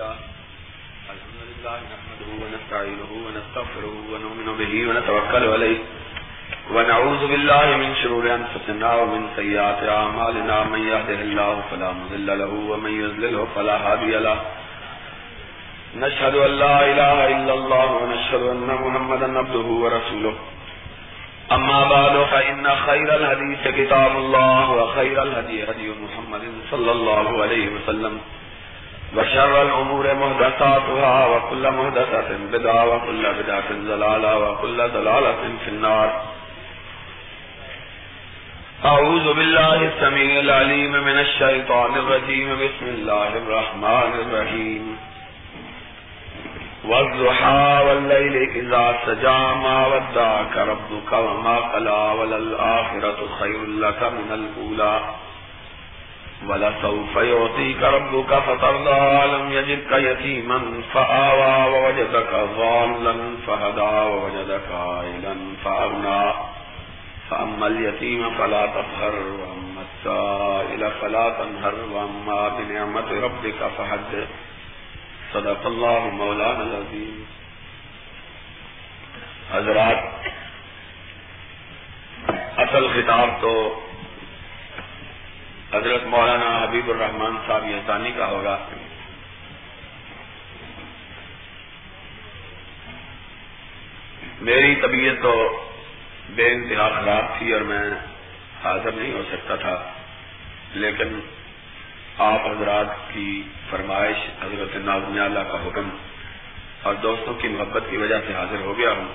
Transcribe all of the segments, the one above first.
لله. الحمد لله نحمده ونستعينه ونستغفره ونؤمن به ونتوكل عليه. ونعوذ بالله من شرور أنفسنا ومن سيئات أعمالنا. من يهده الله فلا مضل له ومن يضلله فلا هادي له. نشهد أن لا إله إلا الله ونشهد أن محمدا عبده ورسوله. أما بعد، فإن خير الحديث كتاب الله وخير الهدي هدي محمد صلى الله عليه وسلم. وشر الأمور مهدساتها وكل مهدسة بدعة وكل بدعة زلالة وكل زلالة في النار. أعوذ بالله السميع العليم من الشيطان الرجيم. بسم الله الرحمن الرحيم. والضحى والليل إذا سجى ما ودعك ربك وما قلى وللآخرة خير لك من الأولى. ولسوف يعطيك ربك فترضى لم يجدك يتيما فآوى ووجدك ضالا فهدى ووجدك عائلا فأغنى. فأما اليتيم فلا تفهر وأما السائل فلا تنهر وأما بنعمة ربك فحدث صدق اللہ مولانا العظیم حضرات، اصل خطاب تو حضرت مولانا حبیب الرحمان صاحب یزانی کا ہوگا۔ میری طبیعت تو بے انتہا خراب تھی اور میں حاضر نہیں ہو سکتا تھا، لیکن آپ حضرات کی فرمائش حضرت نازم اللہ کا حکم اور دوستوں کی محبت کی وجہ سے حاضر ہو گیا ہوں۔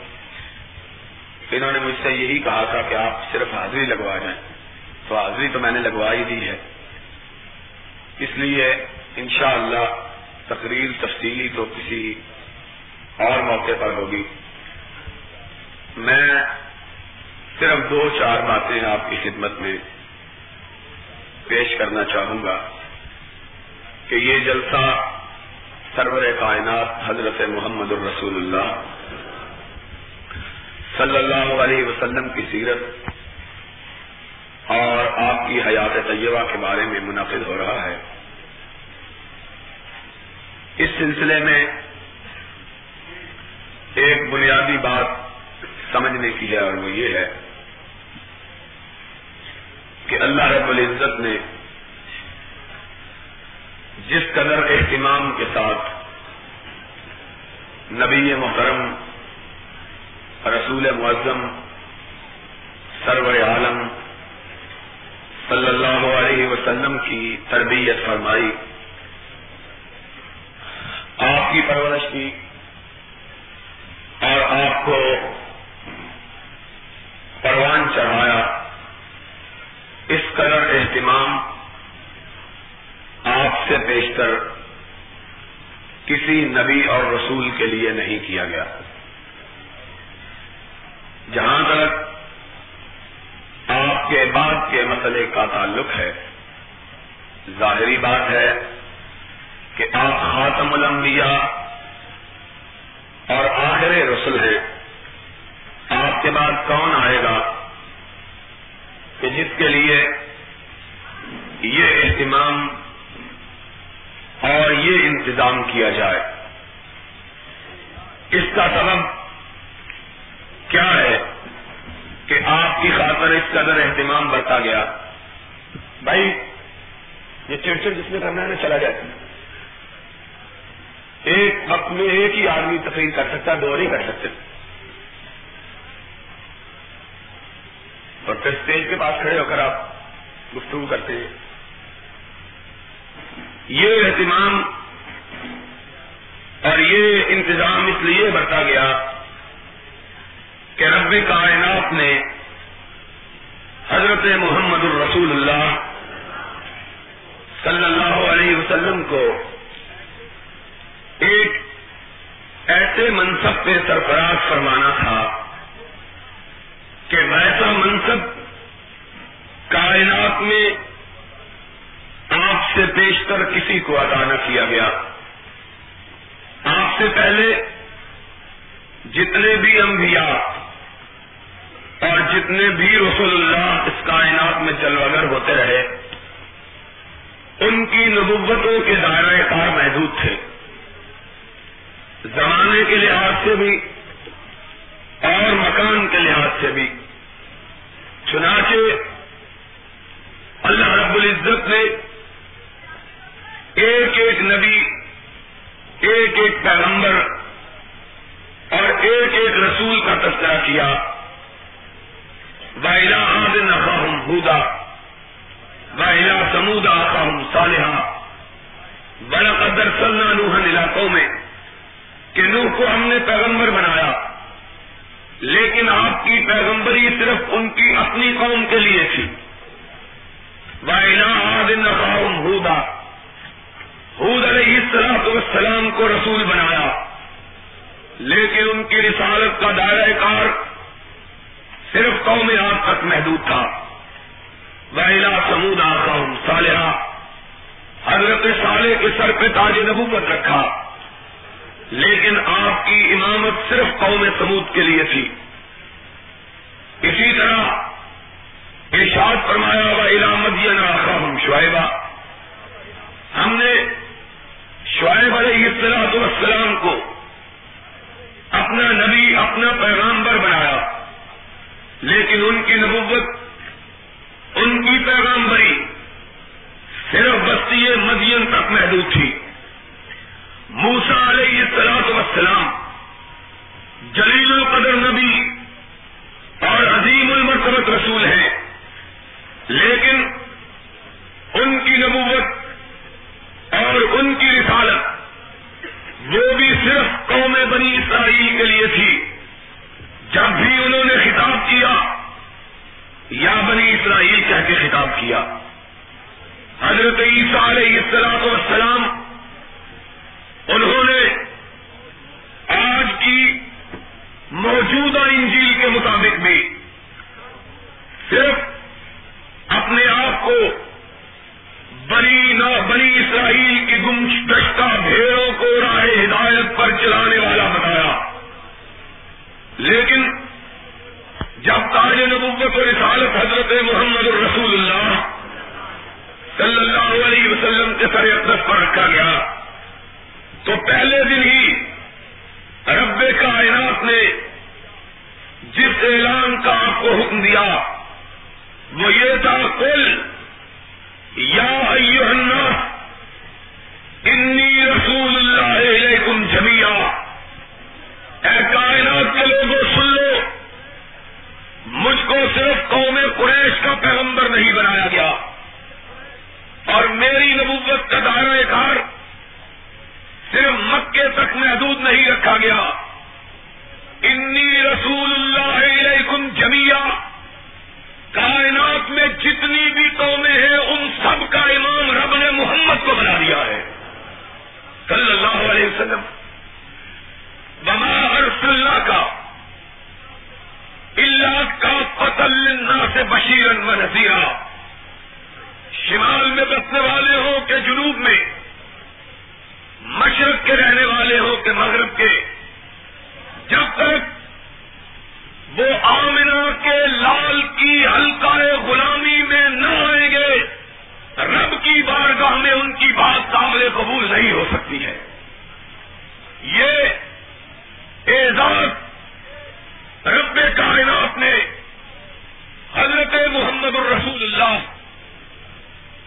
انہوں نے مجھ سے یہی کہا تھا کہ آپ صرف حاضری لگوا جائیں۔ تو حاضری تو میں نے لگوا ہی دی ہے۔ اس لیے انشاءاللہ اللہ تقریر تفصیلی تو کسی اور موقع پر ہوگی۔ میں صرف دو چار باتیں آپ کی خدمت میں پیش کرنا چاہوں گا کہ یہ جلسہ سرور کائنات حضرت محمد الرسول اللہ صلی اللہ علیہ وسلم کی سیرت اور آپ کی حیات طیبہ کے بارے میں منعقد ہو رہا ہے۔ اس سلسلے میں ایک بنیادی بات سمجھنے کی ہے اور وہ یہ ہے کہ اللہ رب العزت نے جس قدر اہتمام کے ساتھ نبی محترم، رسول معظم، سرور عالم صلی اللہ علیہ وسلم کی تربیت فرمائی۔ آپ کی پرورش کی اور آپ کو پروان چڑھایا۔ اس قدر اہتمام آپ سے بیشتر کسی نبی اور رسول کے لیے نہیں کیا گیا۔ جہاں تک کے بعد کے مسئلے کا تعلق ہے۔ ظاہری بات ہے کہ آپ خاتم الانبیاء اور آخر رسول ہیں۔ آپ کے بعد کون آئے گا؟ کہ جس کے لیے یہ اہتمام اور یہ انتظام کیا جائے۔ اس کا سبب کیا ہے؟ کہ آپ کی خاطر اس قدر اہتمام برتا گیا۔ بھائی، یہ چڑچڑ جس نے کرنا ہے نا، چلا جائے ایک وقت میں ایک ہی آدمی تقریر کر سکتا دو نہیں کر سکتے۔ اور پھر اسٹیج کے پاس کھڑے ہو کر آپ گفتگو کرتے ہیں۔ یہ اہتمام اور یہ انتظام اس لیے برتا گیا کہ رب کائنات نے حضرت محمد الرسول اللہ صلی اللہ علیہ وسلم کو ایک ایسے منصب پہ سرفراز فرمانا تھا کہ ویسا منصب کائنات میں آپ سے بیشتر کسی کو ادا نہ کیا گیا۔ آپ سے پہلے جتنے بھی انبیاء اور جتنے بھی رسول اللہ اس کائنات میں جلوگر ہوتے رہے، ان کی نبوتوں کے دائرۂ کار محدود تھے۔ زمانے کے لحاظ سے بھی اور مکان کے لحاظ سے بھی۔ چنانچہ اللہ رب العزت نے ایک ایک نبی، ایک ایک پیغمبر اور ایک ایک رسول کا تذکرہ کیا وائلا آد نخاہم ہودا وائلا سمودا خاہم صالحہ بڑا قدر سلنا نوہن علاقوں میں کہ نوح کو ہم نے پیغمبر بنایا۔ لیکن آپ کی پیغمبری صرف ان کی اپنی قوم کے لیے تھی۔ وائلا آد ہودا۔ حود علیہ السلام والسلام کو رسول بنایا۔ لیکن ان کی رسالت کا دائرہ کار صرف قوم آپ تک محدود تھا۔ وحلا سمود قوم صالحہ حضرت صالح کے سر پہ تاج نبوت رکھا۔ لیکن آپ کی امامت صرف قوم سمود کے لیے تھی۔ اسی طرح ارشاد فرمایا و علامت ہم شعیبہ ہم نے شعیب علیہ السلام والسلام کو اپنا نبی، اپنا پیغامبر بنایا۔ لیکن ان کی نبوت، ان کی پیغامبری صرف بستی مدین تک محدود تھی۔ موسا علیہ السلاط وسلام جلیل القدر نبی اور عظیم المرتبت رسول ہیں۔ لیکن ان کی نبوت اور ان کی رسالت وہ بھی صرف قوم بنی اسرائیل کے لیے تھی۔ جب بھی انہوں نے خطاب کیا، یا بنی اسرائیل کہہ کے خطاب کیا۔ حضرت عیسیٰ علیہ السلام والسلام انہوں نے آج کی موجودہ انجیل کے مطابق بھی صرف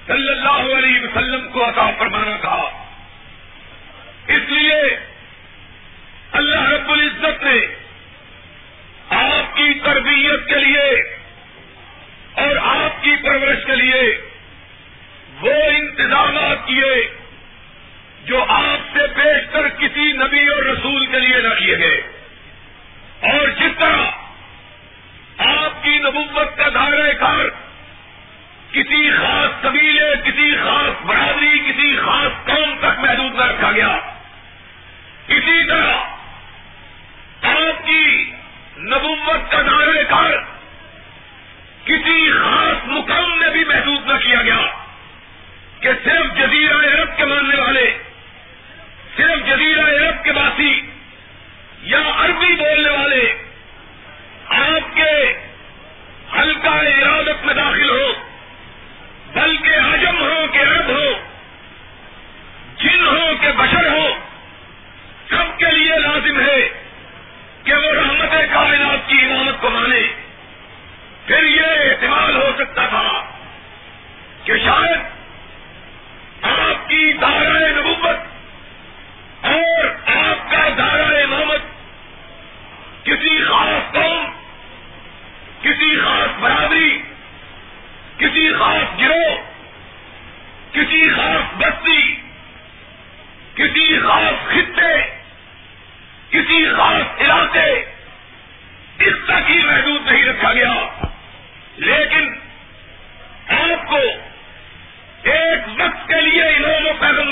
صلی اللہ علیہ وسلم کو عطا فرمانا تھا۔ اس لیے اللہ رب العزت نے آپ کی تربیت کے لیے اور آپ کی پرورش کے لیے وہ انتظامات کیے جو آپ سے بیچ کر کسی نبی اور رسول کے لیے نہ کیے گئے۔ اور جس طرح آپ کی نبوت کا دائرہ کار کسی خاص قبیلے، کسی خاص برادری، کسی خاص قوم تک محدود نہ رکھا گیا۔ اسی طرح آپ کی نبوت کا دائرہ کار کسی خاص مقام میں بھی محدود نہ کیا گیا کہ صرف جزیرہ عرب کے ماننے والے، صرف جزیرہ عرب کے باسی یا عربی بولنے والے آپ کے ہلکا ارادت میں داخل ہو بلکہ حجم ہو کہ رد ہو، جن ہو کہ بشر ہو، سب کے لیے لازم ہے کہ وہ رحمت کائنات کی امامت کو مانے۔ پھر یہ احتمال ہو سکتا تھا کہ شاید آپ کی دائرہ نبوت اور آپ کا دائرہ امامت کسی خاص قوم، کسی خاص برادری کسی خاص گروہ، کسی خاص بستی، کسی خاص خطے، کسی خاص علاقے، اس تک ہی محدود نہیں رکھا گیا۔ لیکن آپ کو ایک وقت کے لیے انہوں نے پیغمبر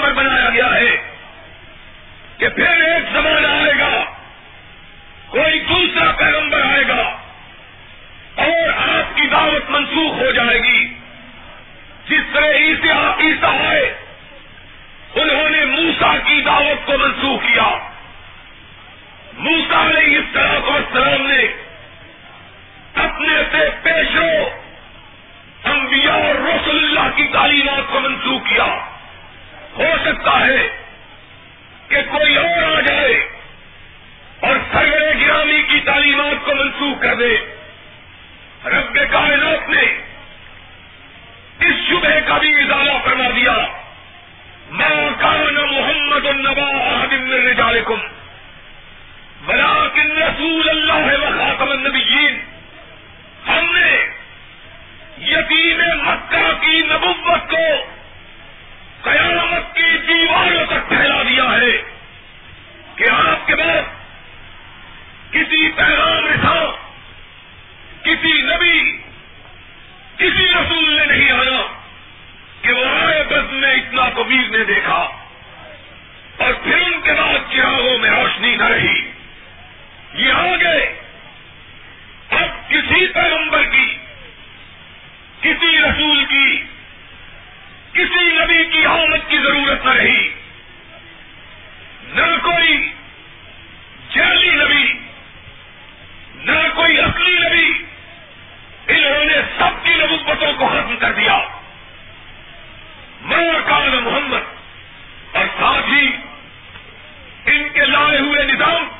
پورے نظام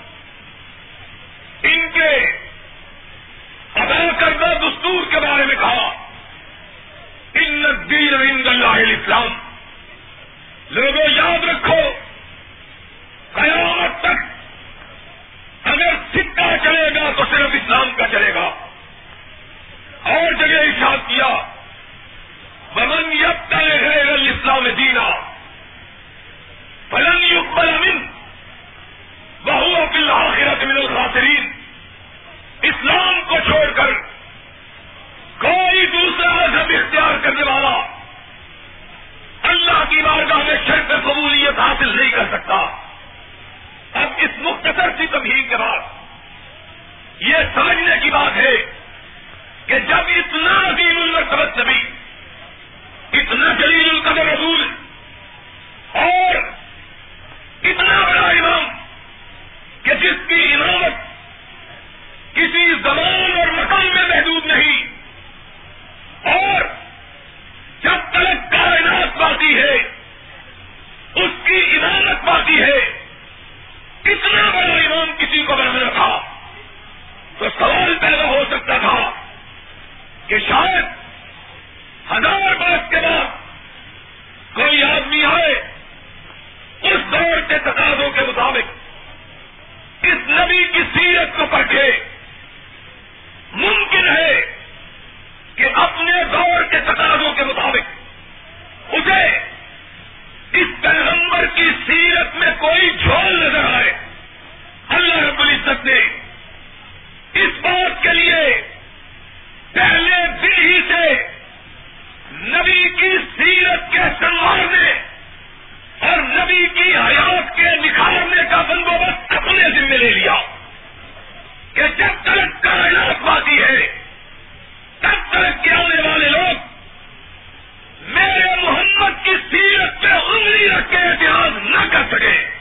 نے اس بات کے لیے پہلے دن ہی سے نبی کی سیرت کے سنوارنے اور نبی کی حیات کے نکھارنے کا بندوبست اپنے ذمہ لے لیا کہ جب تک کائنات باقی ہے، تب تک کے آنے والے لوگ میرے محمد کی سیرت پہ انگلی رکھ کے احتیاط نہ کر سکے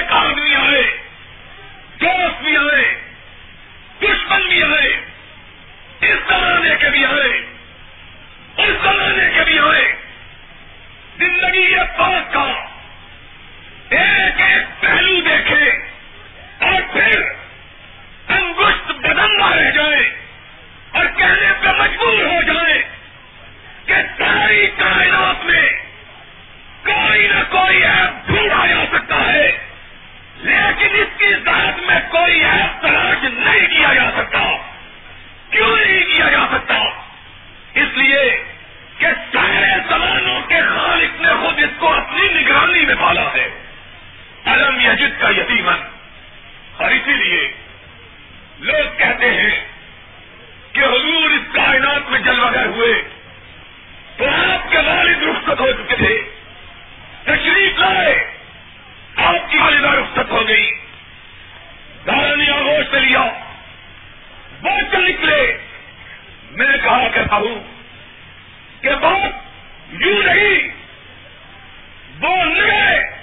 کام بھی آئے، دوست بھی آئے، دشمن بھی آئے، اس زمانے کے بھی آئے، اس زمانے کے بھی آئے۔ زندگی یہ پاک کا ایک ایک پہلو دیکھے اور پھر انگشت بدلنا رہ جائے اور کہنے پہ مجبور ہو جائے کہ ساری کائنات میں کوئی نہ کوئی ایپ ڈھونڈا جا سکتا ہے۔ لیکن اس کی ذات میں کوئی ایپ تلاش نہیں کیا جا سکتا۔ کیوں نہیں کیا جا سکتا؟ اس لیے کہ سارے زمانوں کے خالق نے خود اس کو اپنی نگرانی میں پالا ہے۔ علم یجد کا یتیمن اور اسی لیے لوگ کہتے ہیں کہ حضور اس کائنات میں جلوہ گر ہوئے تو آپ کے والد رخصت ہو چکے تھے۔ تشریف لائے۔ آپ کی والدہ رخصت ہو گئی۔ دارانی آگوش سے لیا۔ بہت نکلے۔ میں کہا کرتا ہوں کہ بہت یوں نہیں۔ وہ گئے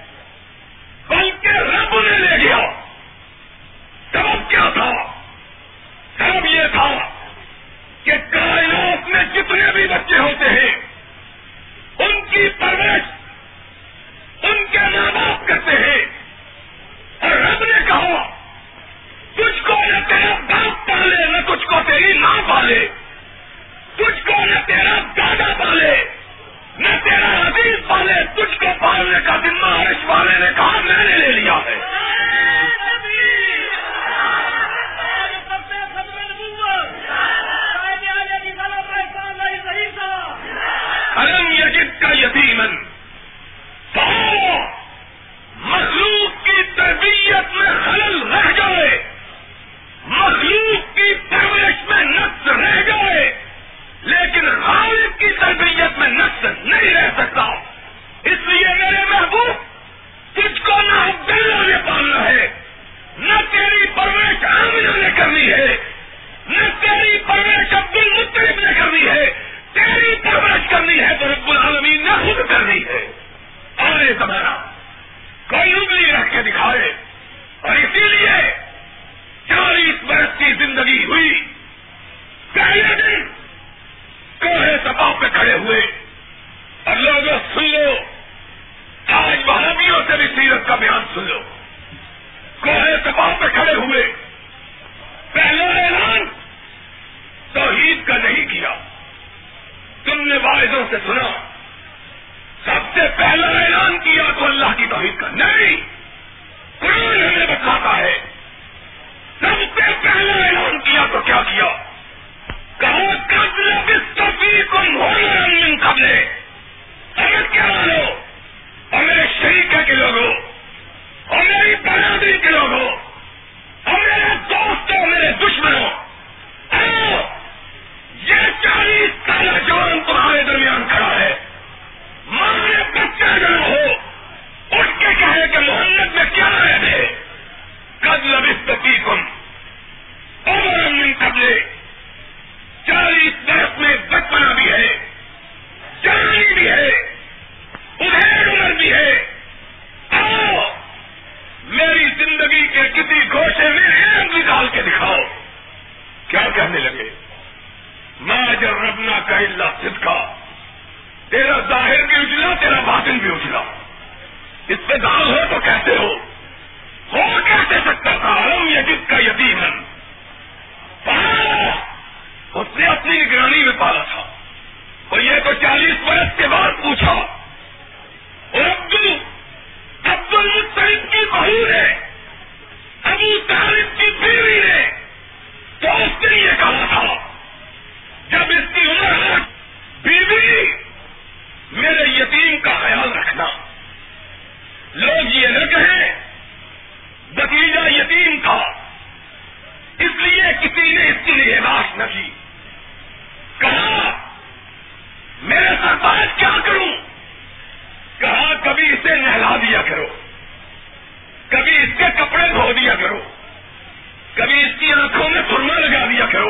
آنکھوں میں سرما لگا دیا کرو۔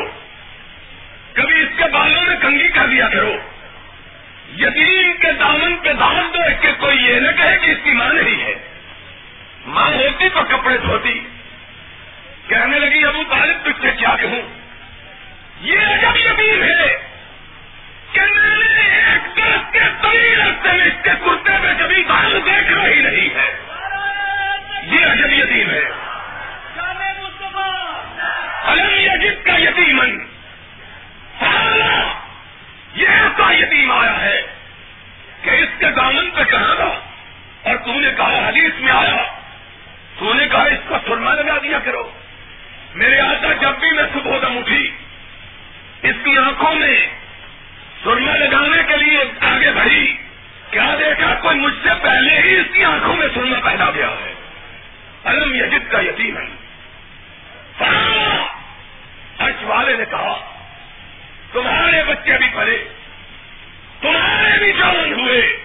کبھی اس کے بالوں میں کنگھی کر دیا کرو۔ یتیم کے دامن پہ دان دو کہ کوئی یہ نہ کہے کہ اس کی ماں نہیں ہے۔ ماں ہوتی تو کپڑے دھوتی۔ کہنے لگی، ابو طالب، تجھ سے کیا کہوں؟ یہ عجب یتیم ہے کہ میں نے ایک طرف کے طویل رستے میں اس کے کرتے میں کبھی بال دیکھا ہی نہیں ہے۔ یہ عجب یتیم ہے۔ الم یجد کا یتیمن یہ ایسا یتیم آیا ہے کہ اس کے دامن پہ کہاں تھا اور تم نے کہا، حدیث میں آیا، تو نے کہا، اس کا سرما لگا دیا کرو۔ میرے آتا جب بھی میں صبح دم اٹھی، اس کی آنکھوں میں سرما لگانے کے لیے آگے بڑھی کیا دیکھا، کوئی مجھ سے پہلے ہی اس کی آنکھوں میں سننا پیدا گیا ہے۔ الم یجد کا یتیم ہے ارش والے نے کہا، تمہارے بچے بھی پڑے تمہارے بھی جان ہوئے،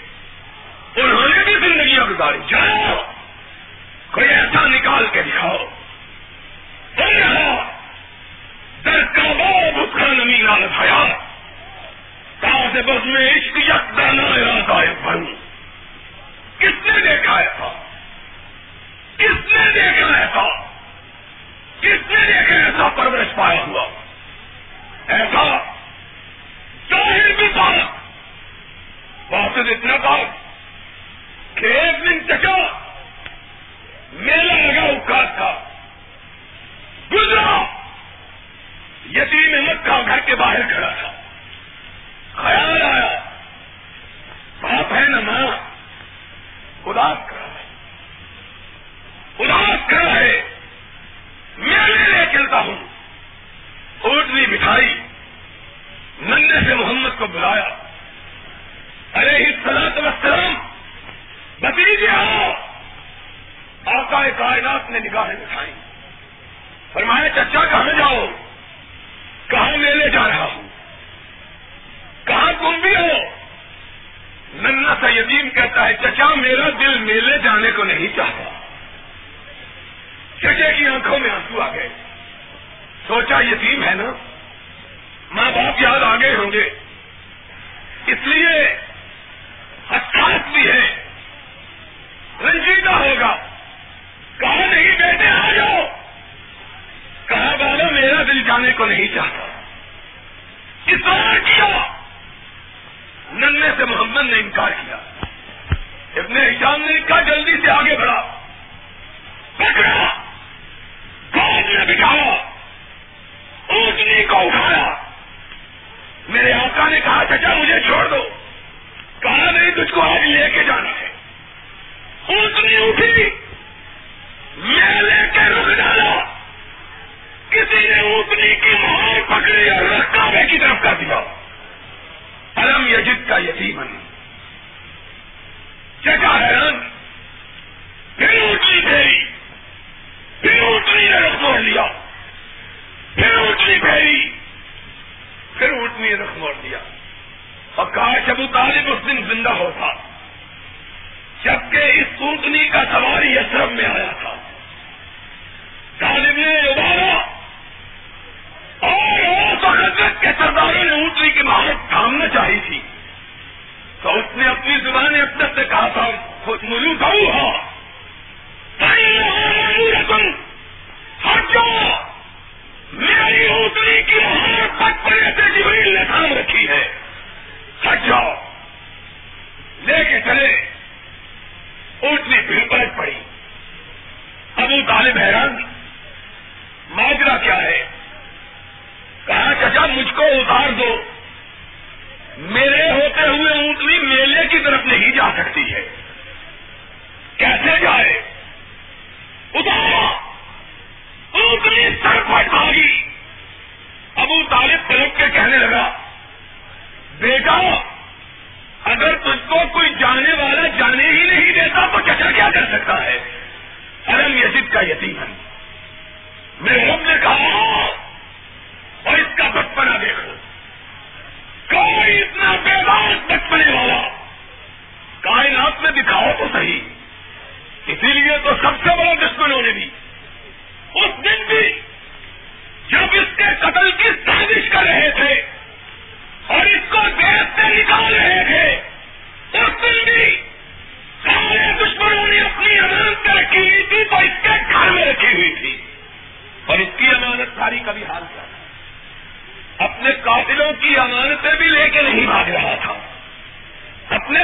انہوں نے بھی زندگیاں گزاری. جاؤ، کوئی ایسا نکال کے دکھاؤ۔ در کا وہ بت کا نمی نال بھیا بس میں عشق یک دانا ارادہ بن کس نے دیکھا ایسا؟ کس نے دیکھا ایسا؟ کس نے دیکھا ایسا پرورش پایا ہوا۔ ایسا ظاہر بھی تھا۔ واپس اتنا تھا کہ ایک دن چکا۔ میلہ لگا اوکاس کا۔ گزرا۔ یتیم مکہ گھر کے باہر کھڑا تھا۔ خیال آیا، باپ ہے نا ماں اداس کرا ہے اداس کرا ہے میلے لے چلتا ہوں اوٹنی مٹھائی نندے سے محمد کو بلایا ارے اس سلاد وسلم بتیجے آؤ آقا کائنات نے نگاہیں دکھائی فرمایا، چچا، کہاں جاؤ؟ کہاں میلے جا رہا ہوں؟ کہاں تم بھی ہو؟ ننا سا یتیم کہتا ہے، چچا، میرا دل میلے جانے کو نہیں چاہتا۔ چچے کی آنکھوں میں آنسو آ گئے۔ سوچا، یتیم ہے نا؟ ماں باپ یاد آگے ہوں گے۔ اس لیے حساس بھی ہے جانے کو نہیں چاہتا۔ طرح کیا؟ ننے سے محمد نے انکار کیا۔ ابن شام نے کہا، جلدی سے آگے بڑھا۔ پکڑا۔ گود نے بٹھایا۔ اونٹنی کو اٹھایا۔ میرے آقا نے کہا، چچا، مجھے چھوڑ دو۔ کہا، نہیں، تجھ کو آج لے کے جانا ہے۔ اونٹنی اٹھی۔ میں لے کے رک ڈالا۔ کسی نے اونٹنی کی مہار پکڑی اور رکھا کی طرف کر دیا۔ الم یجد کا یتیم چچا حیران، پھر اونٹنی پھیری، پھر اونٹنی نے رخ موڑ لیا۔ پھر اونٹنی پھیری، پھر اونٹنی نے رخ موڑ دیا اور کاش ابو طالب اس دن زندہ ہوتا، جبکہ اس اونٹنی کا سواری یسرم میں آیا تھا۔ طالب نے ابارا اور حضرت کے سرداروں نے اونٹنی کی مہارت تھامنا چاہی تھی۔ تو اس نے اپنی زبان اپنے سے کہا تھا، خود ملو ہوا ہٹ جاؤ میری اونٹنی کی مہارت بچپنے سے جبریل نے تھام رکھی ہے۔ ہٹ جاؤ لے کے چلے۔ اونٹنی پھر پلٹ پڑی۔ ابو طالب حیران۔ ماجرا کیا ہے؟ کہا چچا مجھ کو اتار دو۔ میرے ہوتے ہوئے اونٹنی میلے کی طرف نہیں جا سکتی ہے۔ کیسے جائے؟ اتارا۔ اونٹنی سر پر بھاگی۔ ابو طالب پلک کے کہنے لگا، بیٹا، اگر تجھ کو کوئی جانے والا جانے ہی نہیں دیتا تو چچا کیا کر سکتا ہے؟ ارم یزید کا یتیم ہے میرے رب نے کہا اور اس کا بچپنا دیکھو۔ کوئی اتنا بیدار بچپنے والا کائنات میں دکھاؤ تو صحیح۔ اسی لیے تو سب سے بڑا دشمنوں نے بھی۔ اس دن بھی جب اس کے قتل کی سازش کر رہے تھے اور اس کو دیش سے نکال رہے تھے، اس دن بھی سارے دشمنوں نے اپنی امانت رکھی ہوئی تھی، تو اس کے گھر میں رکھی ہوئی تھی۔ اور اس کی امانت ساری کا بھی حال کیا اپنے قاتلوں کی امانتیں بھی لے کے نہیں بھاگ رہا تھا۔ اپنے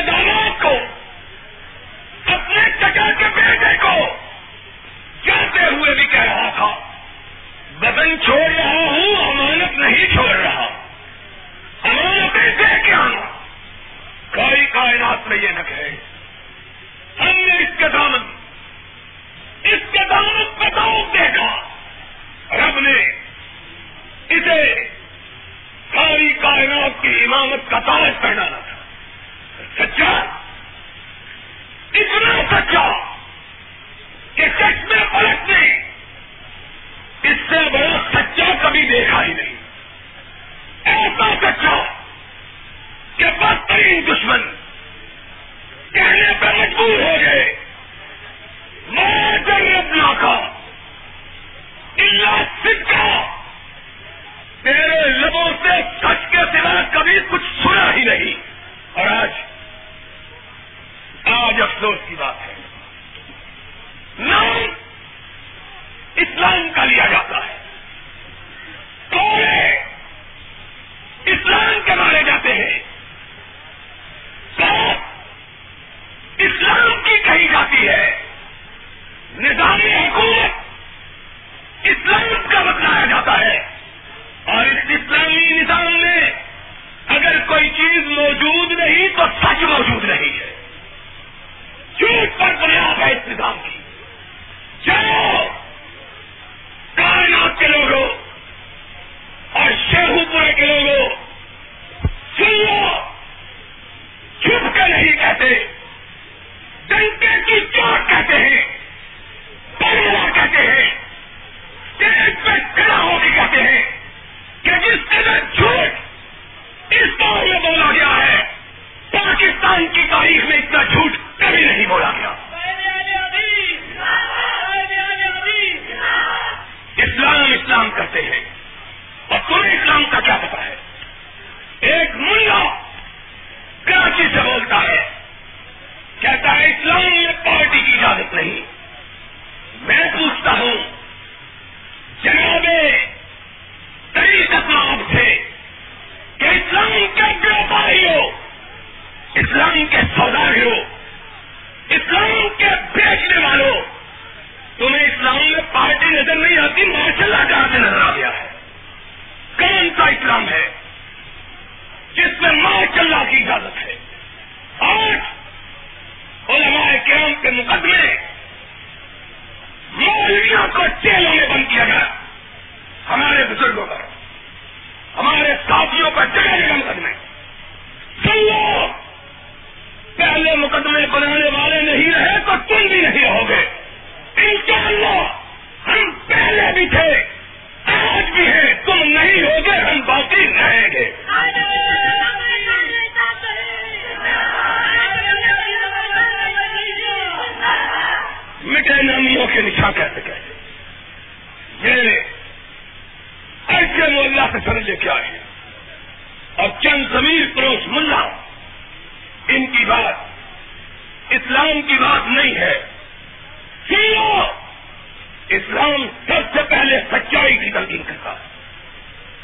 سچائی کی تلقین کرتا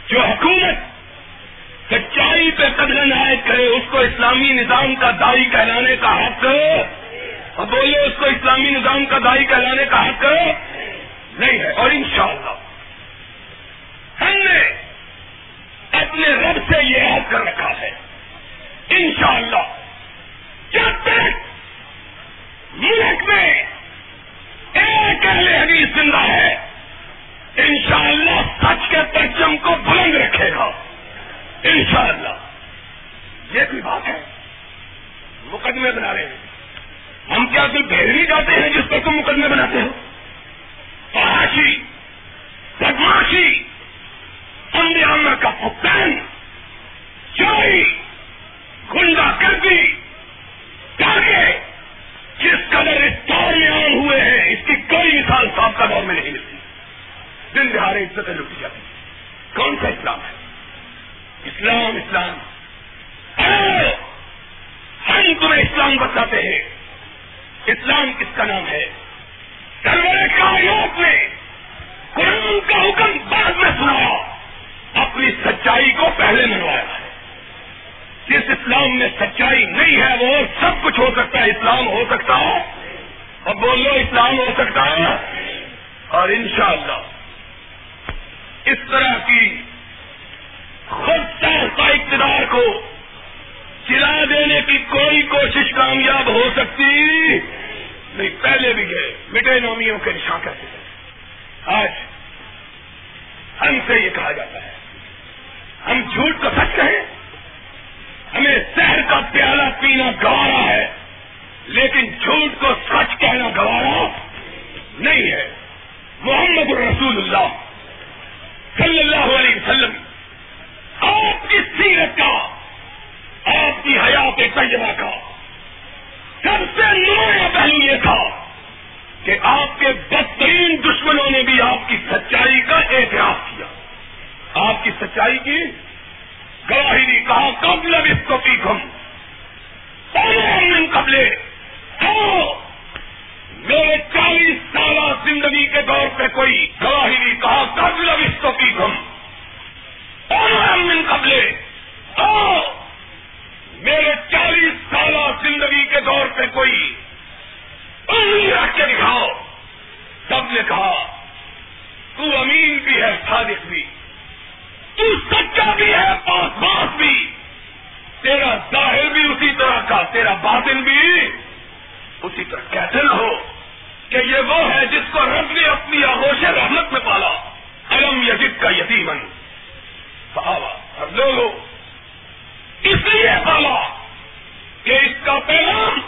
جو حکومت سچائی پہ قدر عائد کرے، اس کو اسلامی نظام کا دائی کہلانے کا حق۔ اور بولے اس کو اسلامی نظام کا دائی کہلانے کا حق نہیں ہے۔ اور انشاءاللہ ہم نے اپنے رب سے یہ یاد کر رکھا ہے۔ انشاءاللہ جب تک ملک میں ایک اہل حدیث زندہ ہے انشاءاللہ سچ کے پرچم کو بلند رکھے گا۔ انشاءاللہ۔ یہ بھی بات ہے۔ مقدمے بنا رہے ہیں۔ ہم کیا صرف بھیڑی جاتے ہیں جس پر تم مقدمے بناتے ہو؟ فحاشی، بدماشی اندیامہ کا فقدان چوری، گنڈا کردی تاکہ جس قدر اس دور میں عام ہوئے ہیں، اس کی کوئی مثال صاحب کا دور میں نہیں ملتی۔ دن دہارے عزتیں لوٹی جاتی کون سا اسلام ہے؟ اسلام اسلام۔ ہم تمہیں اسلام بتاتے ہیں۔ اسلام کس کا نام ہے؟ سرور کائنات نے قرآن کا حکم بعد میں سنایا اپنی سچائی کو پہلے منوایا ہے۔ جس اسلام میں سچائی نہیں ہے، وہ سب کچھ ہو سکتا ہے۔ اسلام ہو سکتا ہے۔ اور بولو، اسلام ہو سکتا ہے؟ اور انشاءاللہ اس طرح کی خود کا اقتدار کو چلا دینے کی کوئی کوشش کامیاب ہو سکتی نہیں، پہلے بھی گئے مٹے نومیوں کے نشان کرتے تھے آج ہم سے یہ کہا جاتا ہے۔ ہم جھوٹ کو سچ کہیں۔ ہمیں شہر کا پیالہ پینا گوارا ہے، لیکن جھوٹ کو سچ کہنا گوارا نہیں ہے۔ محمد الرسول اللہ۔ صلی اللہ علیہ وسلم، آپ کی سیرت کا، آپ کی حیات طیبہ کا، سب سے نمایاں پہلو یہ تھا کہ آپ کے بدترین دشمنوں نے بھی آپ کی سچائی کا اعتراف کیا۔ آپ کی سچائی کی گواہی نہیں کہا، قبل اس کو پیکھم قبلے ہاں، میرے چالیس سالہ زندگی کے دور پہ کوئی گواہی نہیں کہا، قبل اس کو پیکھم قبلے۔ میرے چالیس سالہ زندگی کے دور پہ کوئی رکھ کے دکھاؤ۔ سب نے کہا، تو امین بھی ہے، صادق بھی۔ تو سچا بھی ہے، پاس باس بھی۔ تیرا ظاہر بھی اسی طرح کا، تیرا باطن بھی اسی طرح۔ کیسے نہ ہو۔ کہ یہ وہ ہے جس کو رب نے اپنی آغوش رحمت میں پالا۔ علم یزید کا یتیمن اور لوگوں، اس لیے پالا کہ اس کا پیغام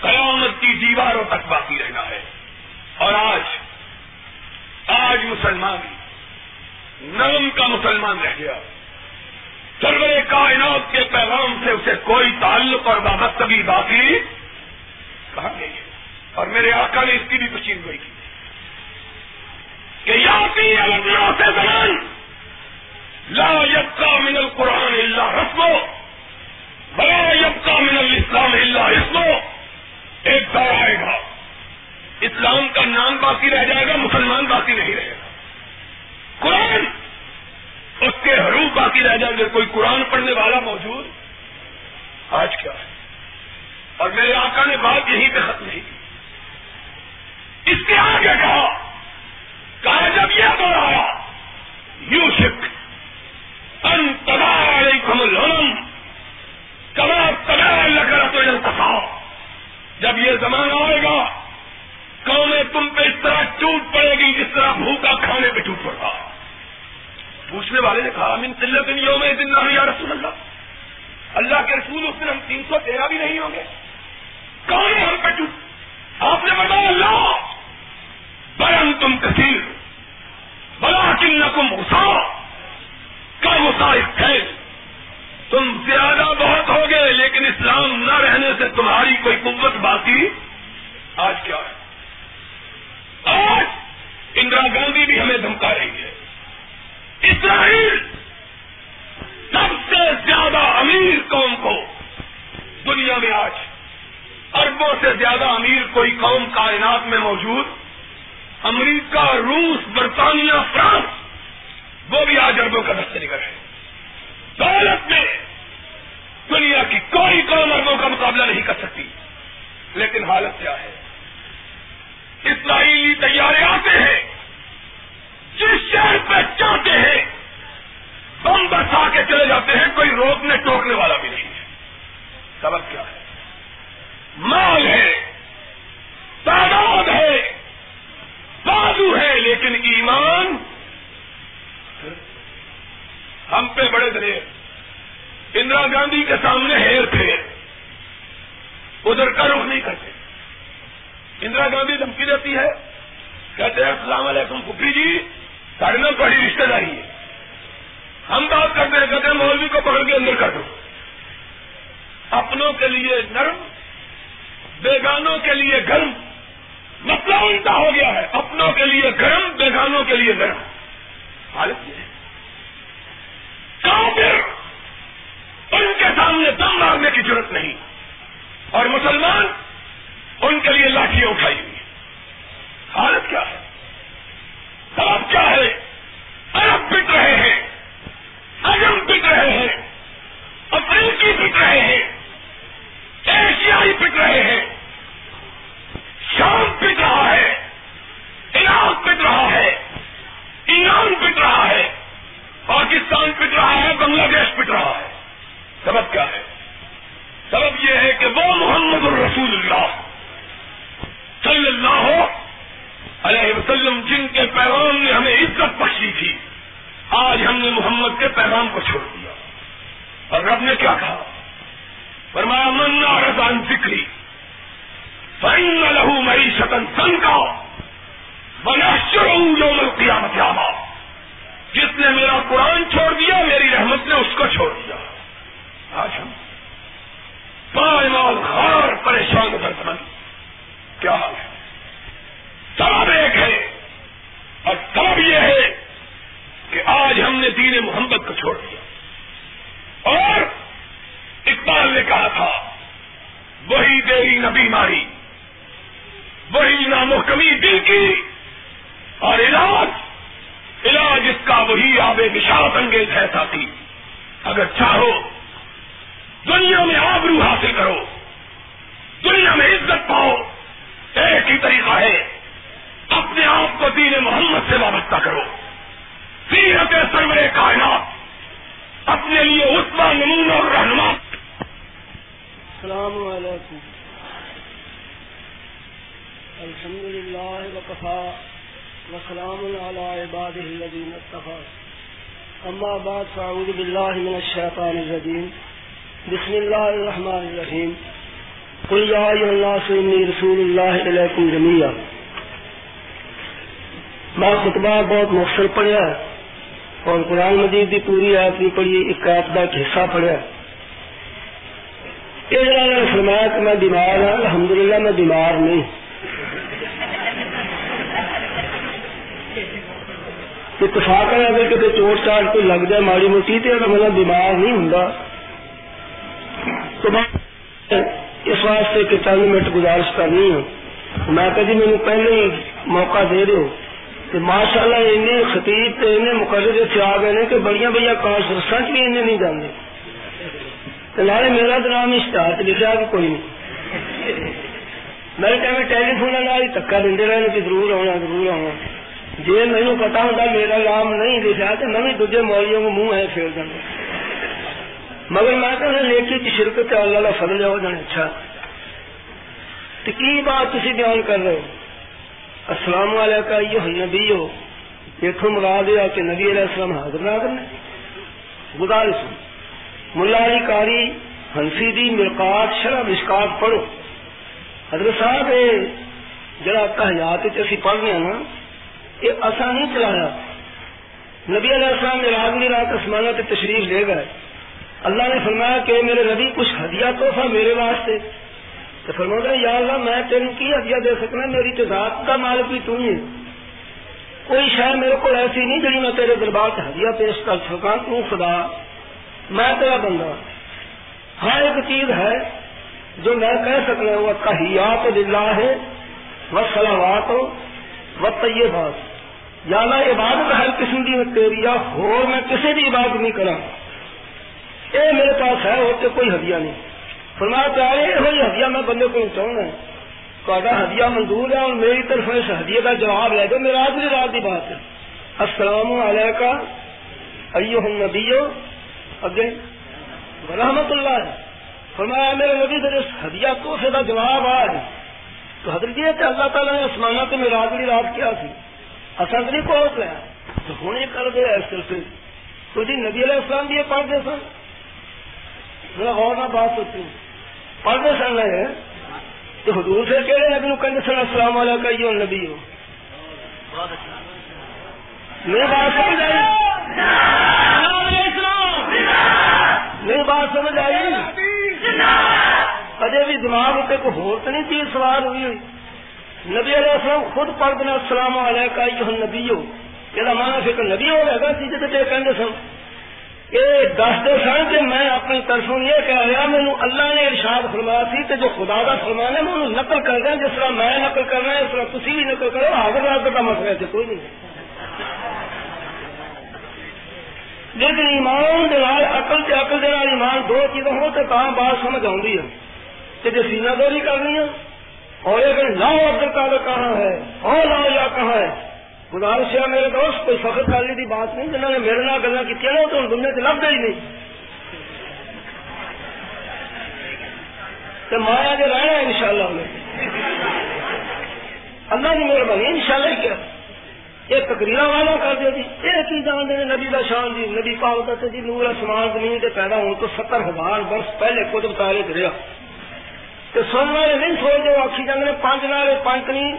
قیامت کی دیواروں تک باقی رہنا ہے۔ اور آج آج مسلمان نرم کا مسلمان رہ گیا۔ سرور کائنات کے پیغام سے اسے کوئی تعلق اور وابستگی باقی کہا گئی ہے؟ اور میرے آقا نے اس کی بھی پچین گوئی کی کہ یاتی الگ سے زمان لا یبقا من القرآن اللہ رسمو بلا یبقا من الاسلام اللہ اسمو ایک دور آئے گا۔ اسلام کا نام باقی رہ جائے گا، مسلمان باقی نہیں رہے گا۔ قرآن، اس کے حروف باقی رہ جائیں گے۔ کوئی قرآن پڑھنے والا موجود؟ آج کیا؟ ہے اور میرے آقا نے بات یہیں پہ ختم نہیں کی۔ کے آگے کہا کہا، جب یہ دور یو شک ان تدار لونم کما تدار لگا تو انتخا جب یہ زمانہ آئے گا، قومیں تم پہ اس طرح ٹوٹ پڑے گی جس طرح بھوکا کھانے پہ ٹوٹ پڑتا پوچھنے والے نے کہا، من تلت یوم دن یا رسول اللہ؟ اللہ کے رسول اس دن ہم تین سو تیرہ بھی نہیں ہوں گے۔ کون ہم پہ ٹوٹ آپ نے بتایا اللہ برم تم کثیر. بلا کن کم غسا کا غسا ہے؟ تم زیادہ بہت ہو گئے لیکن اسلام نہ رہنے سے تمہاری کوئی قوت باقی آج کیا ہے؟ آج اندرا گاندھی بھی ہمیں دھمکا رہی ہے اسرائیل سب سے زیادہ امیر قوم کو دنیا میں آج اربوں سے زیادہ امیر کوئی قوم کائنات میں موجود امریکہ، روس، برطانیہ، فرانس، وہ بھی آج اربوں کا دست نگر ہے دولت میں دنیا کی کوئی قوم اربوں کا مقابلہ نہیں کر سکتی۔ لیکن حالت کیا ہے؟ اسرائیلی تیارے آتے ہیں، جس شہر پہ چاہتے ہیں، بم برسا کے چلے جاتے ہیں، کوئی روکنے ٹوکنے والا بھی نہیں ہے۔ سبق کیا ہے؟ مال ہے تعداد ہے بازو ہے لیکن ایمان ہم پہ بڑے دلیر اندرا گاندھی کے سامنے ہیر پھیر ادھر کا رخ نہیں کرتے۔ اندرا گاندھی دھمکی دیتی ہے۔ کہتے ہیں، السلام علیکم کپی جی سارے میں بڑی رشتے داری ہے۔ ہم بات کرتے ہیں، کہتے ہیں، مولوی کو پکڑ کے اندر کر دو۔ اپنوں کے لیے نرم، بیگانوں کے لیے گرم۔ مسئلہ الٹا ہو گیا ہے۔ اپنوں کے لیے گرم، بیگانوں کے لیے نرم حالت یہ ہے۔ کافر ان کے سامنے دم مارنے کی ضرورت نہیں۔ اور مسلمان ان کے لیے لاٹھیاں اٹھائی ہوئی حالت کیا ہے؟ سبب کیا ہے؟ عرب پٹ رہے ہیں۔ اجم پٹ رہے ہیں۔ افریقی پٹ رہے ہیں۔ ایشیائی پٹ رہے ہیں۔ شام پٹ رہا ہے، عراق پٹ رہا ہے، ایران پٹ رہا ہے، پاکستان پٹ رہا ہے، بنگلہ دیش پٹ رہا ہے۔ سبب کیا ہے؟ سبب یہ ہے کہ وہ محمد الرسول اللہ صلی اللہ علیہ وسلم، جن کے پیغام نے ہمیں عزت بخشی تھی، آج ہم نے محمد کے پیغام کو چھوڑ دیا۔ اور رب نے کیا کہا؟ فرمایا منا رضان فکری فن لہو مئی شتن سن کا بنا شروع یوم قیامت جس نے میرا قرآن چھوڑ دیا، میری رحمت نے اس کو چھوڑ دیا۔ آج ہم پائمال خار پریشان کر مند کیا حال ہے سبب ایک ہے اور سبب یہ ہے کہ آج ہم نے دین محمد کو چھوڑ دیا اور اقبال نے کہا تھا وہی دیری نہ بیماری وہی نامحکمی دل کی اور علاج علاج اس کا وہی آب نشاط انگیز ہے ساتھی اگر چاہو دنیا میں آبرو حاصل کرو دنیا میں عزت پاؤ ایک ہی طریقہ ہے اپنے آپ کو دین محمد سے وابستہ کرو سیرت سرور کائنات اپنے لیے عثمان نمون اور رہنما السلام علیکم الحمد لله وكفى وسلام على عباده الذين اتقى أما بعد فأعوذ بالله من الشيطان الرجيم بسم الله الرحمن الرحيم قل يا أيها رسول الله إليكم جميعا. میں خطبہ بہت مختصر پڑھیا اور قرآن مجید کی پوری آیت نہیں پڑھی، ایک آیت کا ایک حصہ پڑھیا یہ جڑا نے فرمایا کہ میں بیمار ہوں، الحمدللہ میں بیمار نہیں۔ اتفاق ہے اگر کتنے چوٹ چاٹ کوئی لگ جائے ماڑی موٹی تو مطلب بیمار نہیں ہوں اس کہ چند منٹ گزارش کرنی ہوں میں کہ جی مجھے پہلے ہی موقع دے دو ماشاء اللہ این خطیب مقرر سے آ گئے کہ بڑی بڑی کانفرنس بھی این نہیں جانے لالے میرا تو نام اشتہار لکھا کہ کوئی نہیں۔ میں کہ ٹیلی فون ہی دکا دے رہے کہ ضرور آنا ضرور آنا جی مینو پتا ہوں میرا نام نہیں لکھا تو میں بھی دوجے مولیوں کو منہ ہے پھیر دینا۔ مگر میں کہ لیکھی شرکت اللہ کا فضل ہو جانا اچھا۔ تو کی بات تھی بیان کر رہے ہو؟ السلام علیکم یہ نبی ہو اتو مراد ہے کہ نبی علیہ السلام حاضر نہ کرنا گزارش۔ ملا علی کاری ہنسی دی مرکات شرح مشکات پڑھو۔ حضرت صاحب جڑا تحیات اسی پڑھنے نا، یہ اصا نہیں چلایا۔ نبی علیہ السلام راگنی رات آسمانہ تے تشریف لے گئے۔ اللہ نے فرمایا کہ میرے نبی کچھ ہدیہ تحفہ میرے واسطے۔ تو فرما یا اللہ، میں تین کی ہدیہ دے سکنا، میری تو ذات کا مالک بھی تم ہی کوئی شاید میرے کو ایسی نہیں جی میں تیرے دربار سے ہدیہ پیش کر سکا تو خدا، میں تیرا بندہ ہاں ایک چیز ہے جو میں کہہ سکنا وہ تحیات للہ ہے وہ سلاوات ہو طیبات۔ یا میں عبادت ہر قسم کی تیری ہو میں کسی بھی عبادت نہیں کرا اے میرے پاس ہے ہوتے کوئی ہدیہ نہیں۔ فرمایا پیارے یہ ہدیہ میں بندے کو چاہنا ہے ہدیہ منظور ہے اور میری طرف اس ہدیے کا جواب لے دو، میرا آج رات کی بات ہے. السلام علیکم ایو نبیو اگے، رحمت اللہ فرمایا، میرے نبی در اس ہدیہ توحفے کا جواب آج. تو حضرت یہ کہ اللہ تعالیٰ نے آسمانہ تو میرا آج رات کیا سی اصل نہیں پہنچ لیا تو ہوں یہ کر دیا اس سلسلے تو جی نبی علیہ السلام بھی یہ پڑھتے سن میرا غور نہ بات ہوتی. پڑھتے سن رہے ہیں؟ تو حضور سے کہہ رہے نبی نو کہتے سن السلام علیکم یہ نبی ہو۔ میری بات سمجھ آئی؟ میری بات سمجھ آئی؟ اجے بھی دماغ اتنے کو ہو تو نہیں چیز سوال ہوئی ہوئی؟ نبی علیہ السلام خود پڑھ دینا السلام علیکم یہ نبی ہو۔ یہ مانا فکر نبی ہو رہے گا سی جی کہتے سن۔ یہ دستے سن کہ میں اپنی طرفوں یہ کہہ رہا مینو اللہ نے ارشاد فرمایا سی کہ جو خدا کا فرمانا میں نقل کر رہا جس طرح میں نقل کر رہا اس طرح تھی بھی نقل کرو، حاضر حاضر کا مسئلہ ہے کوئی نہیں۔ لیکن ایمان دلال عقل سے عقل دلال ایمان دو چیزیں ہو تو کہاں بات سمجھ آئی ہے کہ جو سینہ دوری کرنی ہے اور یہ لاؤ عبد القادر کہاں ہے، اور لاؤ یا کہاں ہے؟ گزارش ہے میرے دوست، کوئی فخر کرنے کی بات نہیں، جنہوں نے میرے نال گلا کی نا تو دنیا سے لگتا ہی نہیں۔ تو مایا جو رہنا ہے ان شاء اللہ اللہ کی مہربانی ان شاء اللہ کیا۔ یہ تقریر والا کر دیا جی۔ یہ کی جانتے ہیں؟ نبی کا شان جی نبی پاک کہتے جی نور آسمان زمین سے پیدا ہوں تو ستر ہزار برس پہلے کتب تارے رہا تو سن والے نہیں سوچ جو آخی جانے پانچ نالے، پانچ نہیں۔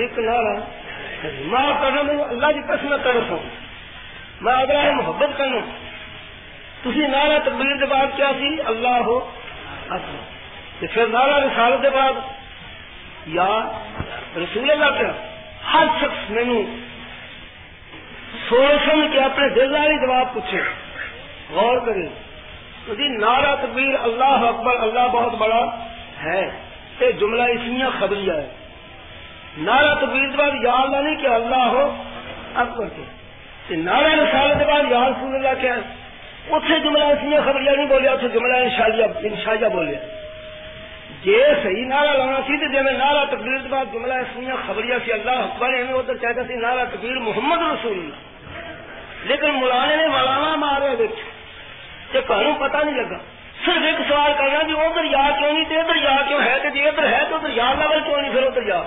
ایک نارا معاف کرنا میں اللہ کی قسم طرف ہوں میں اگر محبت کرنا۔ تھی نعرہ تقبیر کے بعد کیا سی؟ اللہ ہو۔ اچھا۔ پھر نعرہ رسالت کے بعد یا رسول اللہ کیا ہر شخص مینو سوچ سمجھ کے اپنے دل والی جواب پوچھے۔ غور کرے۔ جی نعرہ تقبیر اللہ اکبر، اللہ بہت بڑا ہے۔ یہ جملہ اسمیا خبریہ ہے۔ نعرہ تقبیر بعد یا اللہ نہیں کہ اللہ ہو، اکبر کے۔ نعرہ رسالت کے بعد یا رسول اللہ کیا اتنے جملہ اسمیا خبریہ نہیں بولیا اتنے جملہ انشاء بولیا۔ جی صحیح نعرہ لانا سی تو جی میں نعرہ تقبیر کے بعد جملہ اسمیا خبریہ سی، اللہ اکبر ایویں ادھر چاہتا سی نعرہ تقبیر محمد رسول اللہ۔ لیکن مولانے نے مولانا مارے بچ کہ کہوں پتہ نہیں لگا۔ صرف ایک سوال کرنا جی ادھر یا کیوں نہیں ادھر یا کیوں ہے کہ جی ادھر ہے تو ادھر یا لگا کیوں نہیں، پھر ادھر یا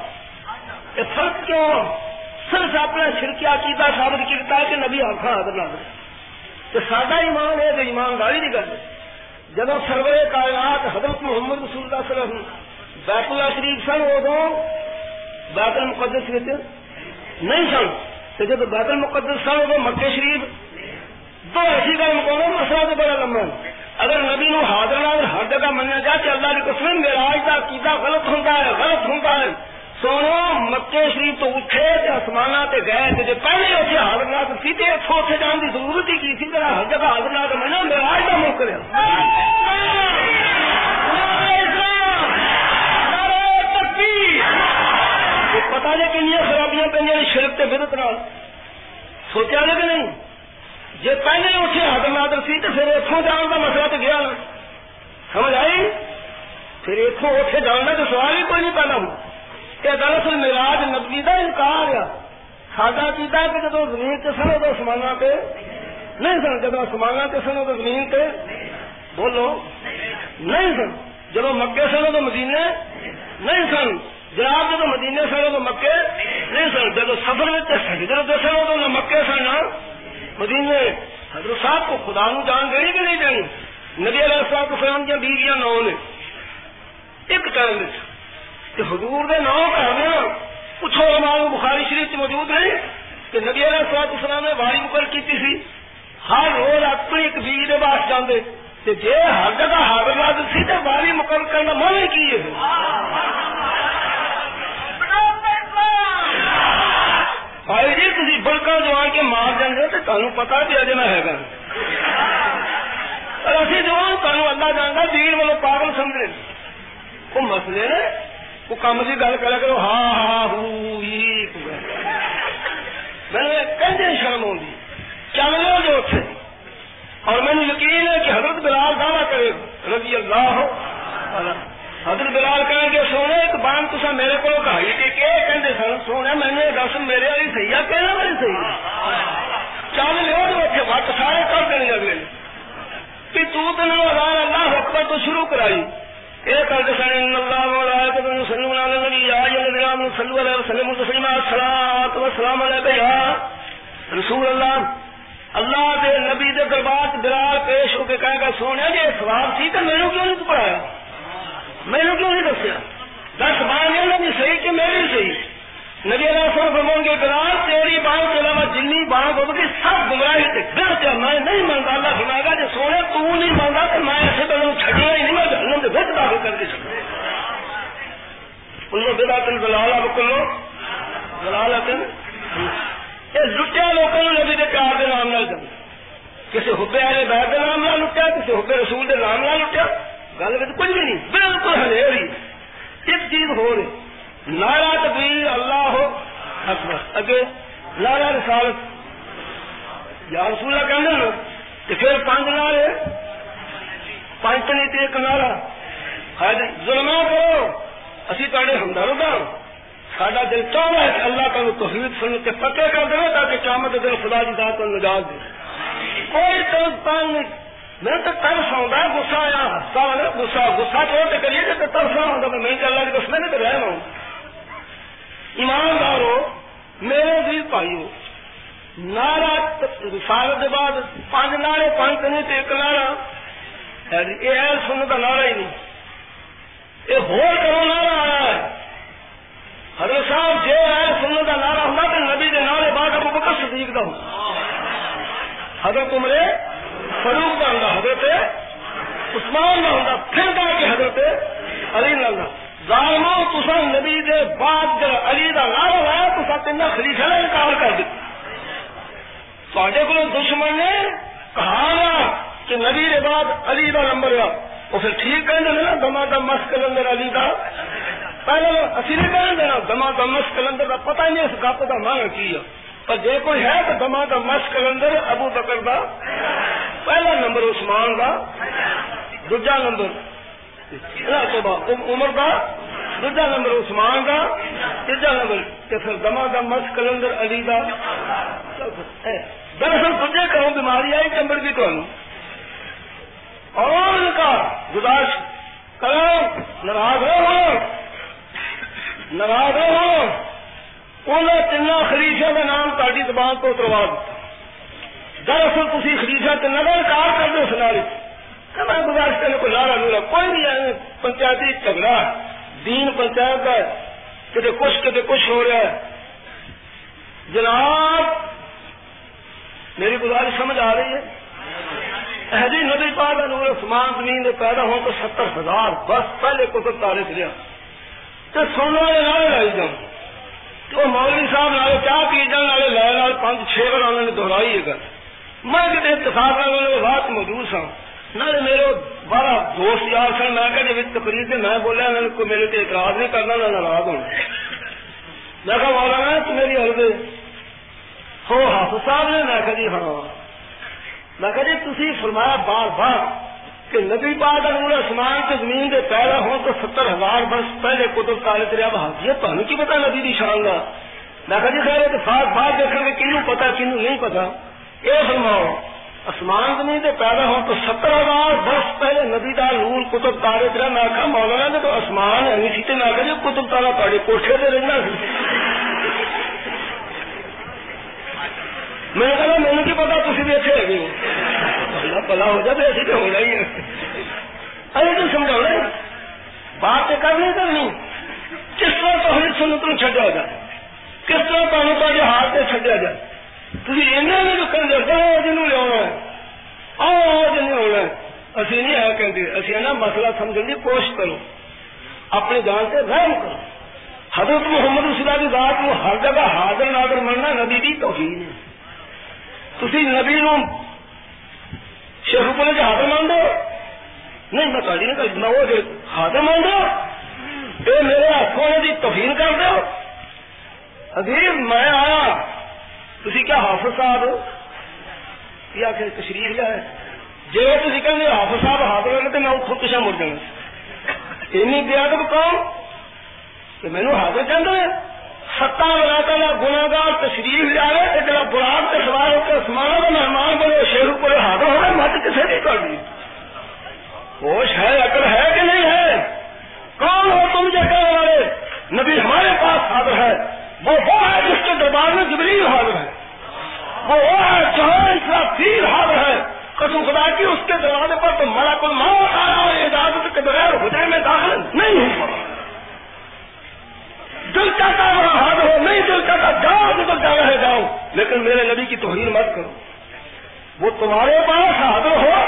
یہ فرق کیوں؟ صرف اپنا شرکیا کیتا ثابت کیتا ہے کہ نبی آخا حضر لگ تو سڈا ایمان ہے کہ ایمانداری نہیں کرتے جب سرور کائنات حضرت محمد رسول اللہ صلی اللہ علیہ وسلم بیت اللہ شریف سن ادو بیت المقدس وچ نہیں سن۔ تو جب بیت المقدس سن ادو مکے شریف تو ایسی گل مکاؤ مسئلہ تو بڑا لمبا اگر نبی نو حاضر ہر جگہ منیا جائے کہ اللہ کی قسم میرا کا کیتا غلط ہوتا ہے، غلط ہوتا ہے۔ سونو، مکے شریف تو اٹھے آسمان سے گئے جی پہلے اتنے حاضرناک سی اتو اتنے جان کی ضرورت ہی کی تھی میرا ہر جگہ حاضرناک میں میرا آج کا موقع پتا نہیں کنیا خرابیاں پہ شرک کے بدت نال۔ سوچا کہ نہیں؟ جی پہلے اتنے حاضر سی تو پھر اتوں جان کا مسئلہ تو گیا سمجھ آئی؟ پھر اتوں اتنے جاننا تو سوال ہی کوئی نہیں پیدا ہوں کہ دراصل مراج نبی کا انکار آ ساڈا کیتا کہ جب زمین سے سنو تو سمانا پہ نہیں سن جب سمانا سے سنو تو زمین پہ بولو۔ نہیں سن جب مکے سنو تو مدینے۔ نہیں سن، جناب جب مدینے سنو تو مکے۔ نہیں سن جب سفر میں حجرت سنو تو نہ مکے سن۔ نہ مدینے، حضرت صاحب کو خدا نو جان دینی کہ نہیں دینی؟ نبی علیہ السلام کو فرام دیا بیویاں نو نے۔ ایک ٹائم کہ حضور دے نام کہنے پوچھو ہمارے بخاری شریف چ موجود نہیں کہ نبی علیہ السلام اسلام نے واری مقرر کی تھی ہر روز اپنی ایک بیوی کے پاس جانے جی ہر جگہ حاضر نازل سی تو واری مقرر کرنا من ہی کی ہے۔ بھائی جی تھی بلکہ جو آ کے مار جانے تو تمہیں پتا بھی اجے میں ہے اسی جو تمہیں اللہ جانتا دین والوں پاگل سمجھے۔ وہ مسئلے نے وہ کام کی گل کرا کرو ہاں ہاں, ہاں، میں کہیں شرم آؤں چل لو جو اتنے اور مجھے یقین ہے کہ حضرت بلال دعوی کرے، رضی اللہ ہو حضرت بلال کہیں گے، سونے ایک بان تصا میرے کو کہائی کہ کہتے سن، سونے، میں نے دس میرے والی صحیح ہے کہنا والی صحیح چل لو جو اتنے وقت سارے کر دیں گے اگلے۔ تو تین ہزار اللہ حکمت تو شروع کرائی۔ رسول اللہ اللہ دے نبی دے دربار بلال پیش ہو کے کہے گا، سونے جی سواب سی تو میرے کیوں نہیں پڑھایا؟ میرے کیوں نہیں دسیا؟ دس بار نہیں، صحیح کہ میرے صحیح۔ نبی علیہ السلام فرماؤں گے بلال تیری بانگ کے علاوہ جنی بانگ ہوگی سب گمراہی سے گر میں نہیں مانتا۔ اللہ فرمائے گا، جو سونے تو نہیں مانتا تو میں ایسے تو چھڑیا ہی نہیں، میں جہنم کے بچ داخل کر کے چکا انہوں بدا تن بلالا بکلو بلالا تن یہ لٹیا لوگوں نے نبی کے پیار کے نام نہ جانا کسی حبے والے بیت کے نام نہ لٹیا، کسی حبے رسول کے نام نہ لٹیا۔ گل کچھ بھی نہیں، بالکل ہلے ہوئی ایک چیز ہو رہی۔ نارا تبیر اللہ ہو اکبر۔ اگے نارا رسالت۔ یا رسول اللہ کہنے لو کہ پھر پانچ نارے پانچ نہیں تے ایک نارا ظلم کرو۔ اسی تے ہمداروں کا ساڈا دل چاہتا ہے کہ اللہ کا توحید سن کے پتے کر دے تاکہ قیامت دل خدا کی ذات کو نجات دے۔ کوئی ترس پان نہیں۔ میں تو ترس آؤں گسا آیا۔ ہستا گسا گسا چھوڑ کریے کہ ترس آؤں گا میں اللہ کے دس میں تو رہنا ہوں۔ ایماندارو، میرے بھی پائیو نارا سال کے بعد پانچ نعرے، پانچ نہیں تو ایک نعرہ۔ جی، یہ ہے سن کا نعرہ ہی نہیں۔ یہ ہو کرو نعرہ آیا ہے۔ حضرت صاحب جی ہے سن کا نعرہ ہوں تو نبی کے نعرے بعد ابو بکر صدیق کا ہوں حضرت عمرے فروخ کا ہوں حضرت عثمان کا ہوں پھر کہا کہ حضرت علی نہ ظالمو تسا نبی دے بعد جب علی کا نعرہ لایا تو تین خلیفہ نے انکار کر دیا تے کو دشمن نے کہا نا کہ نبی دے بعد علی کا نمبر آ وہ پھر ٹھیک کہیں نا، دما دم مس کلندر علی کا پہلے اسی نہیں کہیں دینا دما دم مس کلندر کا پتہ نہیں اس گپ کا مانگ کی ہے۔ پر جے کوئی ہے تو دما دم مس کلندر ابو بکر کا پہلا نمبر عثمان کا دوجا نمبر عمر کا دوجا نمبر عثمان کا تیجا نمبر پھر دما دم مس کلندر علی کا دراصل تجھے کروں بیماری آئی چمبر کی تمہیں اور ان کا گزارش کرو ناراض ہو ناراض ہو۔ انہیں تین خریشوں کا نام تاری زبان کو اتروا دیا دراصل تھی خریشا تین کا انکار کر دو اس نال میں گزارش کرنے کو لارا لورا کوئی نہیں پنچایتی جھگڑا دین پنچایت کا کتنے کچھ کتنے کچھ ہو رہا ہے۔ جناب، میری گزارش سمجھ آ رہی ہے؟ اہدی نبی پاک نور عثمان زمین دے پیدا ہو تو ستر ہزار بس پہلے کتب تارے چلیا تو سننے والے نالے لائی جان تو مولوی صاحب نالے چاہ پی جان والے لائے لال پانچ، چھ بار انہوں نے دہرائی ہے۔ گل میں کتنے اتفاق والے بات موجود ہوں سا نالے میرے بارہ دوست یار سن میں کہ جب تقریر سے میں بولیا انہوں کو میرے تے اعتراض نہیں کرنا نہ ناراض ہونا میں کہا مولانا تو میری ہر ہو حافظ صاحب نے میں کہا جی ہاں میں کہ جی تھی فرمایا بار بار کہ نبی پاک نور اسمان کے زمین کے پیدا ہو تو ستر ہزار برس پہلے کتب تالے تیرے اب حاضر تمہیں کی پتا نبی دی شان کا میں کہ جی خیر اتفاق بات دیکھیں گے کنو پتا کنو نہیں پتا یہ فرماؤ اسمان زمین سے پیدا ہو تو ستر ہزار برس پہلے نبی دا نور کتب تارے تیرا میں کہا مولانا نے تو اسمان ہے نہیں سی میں کہ جی کتب تارا تاڑے کوٹھے سے رہنا سی میں نے کہا مجھے کی پتا تھی بھی اچھے لگے ہو؟ پلا ہو جائے، ایسی تو ہونا ہی ہے۔ ارے تو سمجھا بات تو کر نہیں۔ کرنی کس طرح تو ہمیں سنت نو چڈیا جائے؟ کس طرح تمہیں تے ہاتھ سے چڈیا جائے؟ مسئلہ سمجھنے کی کوشش کرو اپنی جان سے رحم کرو حضرت محمد رسول کی ذات کو ہر جگہ حاضر ناظر مننا نبی کی توہین ہے تھی نبی نو شیخ کو حاضر مان دو نہیں میں تاری نے میں وہ حاضر مان دو اے میرے ہاتھوں کی توہین کر دو حضیر میں آیا تھی کیا حافظ صاحب ہو؟ یا کہ تشریف لیا ہے جی تھی کہ حافظ صاحب حاضر ہونے تو میں خود پیچھا مڑ جاؤں۔ اینی دیا تو کون کہ مینو حاضر چاہتا ہے۔ ستا بنا کر گناگار تشریف لیا ہے جب براق کے سوال ہو کے سمانا کا مہمان بنے شیر کو حاضر ہو رہا مت کسے نہیں کر دی۔ ہوش ہے اکڑ ہے کہ نہیں ہے؟ کون ہو تم جو کہنے والے؟ نبی ہمارے پاس حاضر ہے۔ وہ وہ ہے جس کے دربار میں جبریل حاضر ہے۔ وہ وہ ہے جہاں اسرافیل حاضر ہے۔ قسم خدا کی اس کے دروازے پر تو ملک الموت آیا اور اجازت کے بغیر حجرے میں داخل نہیں ہو دل چاہتا ہے حاضر ہو، نہیں دل چاہتا جاؤ جدھر جانا ہے جاؤ۔ لیکن میرے نبی کی توہین مت کرو۔ وہ تمہارے پاس حاضر ہو۔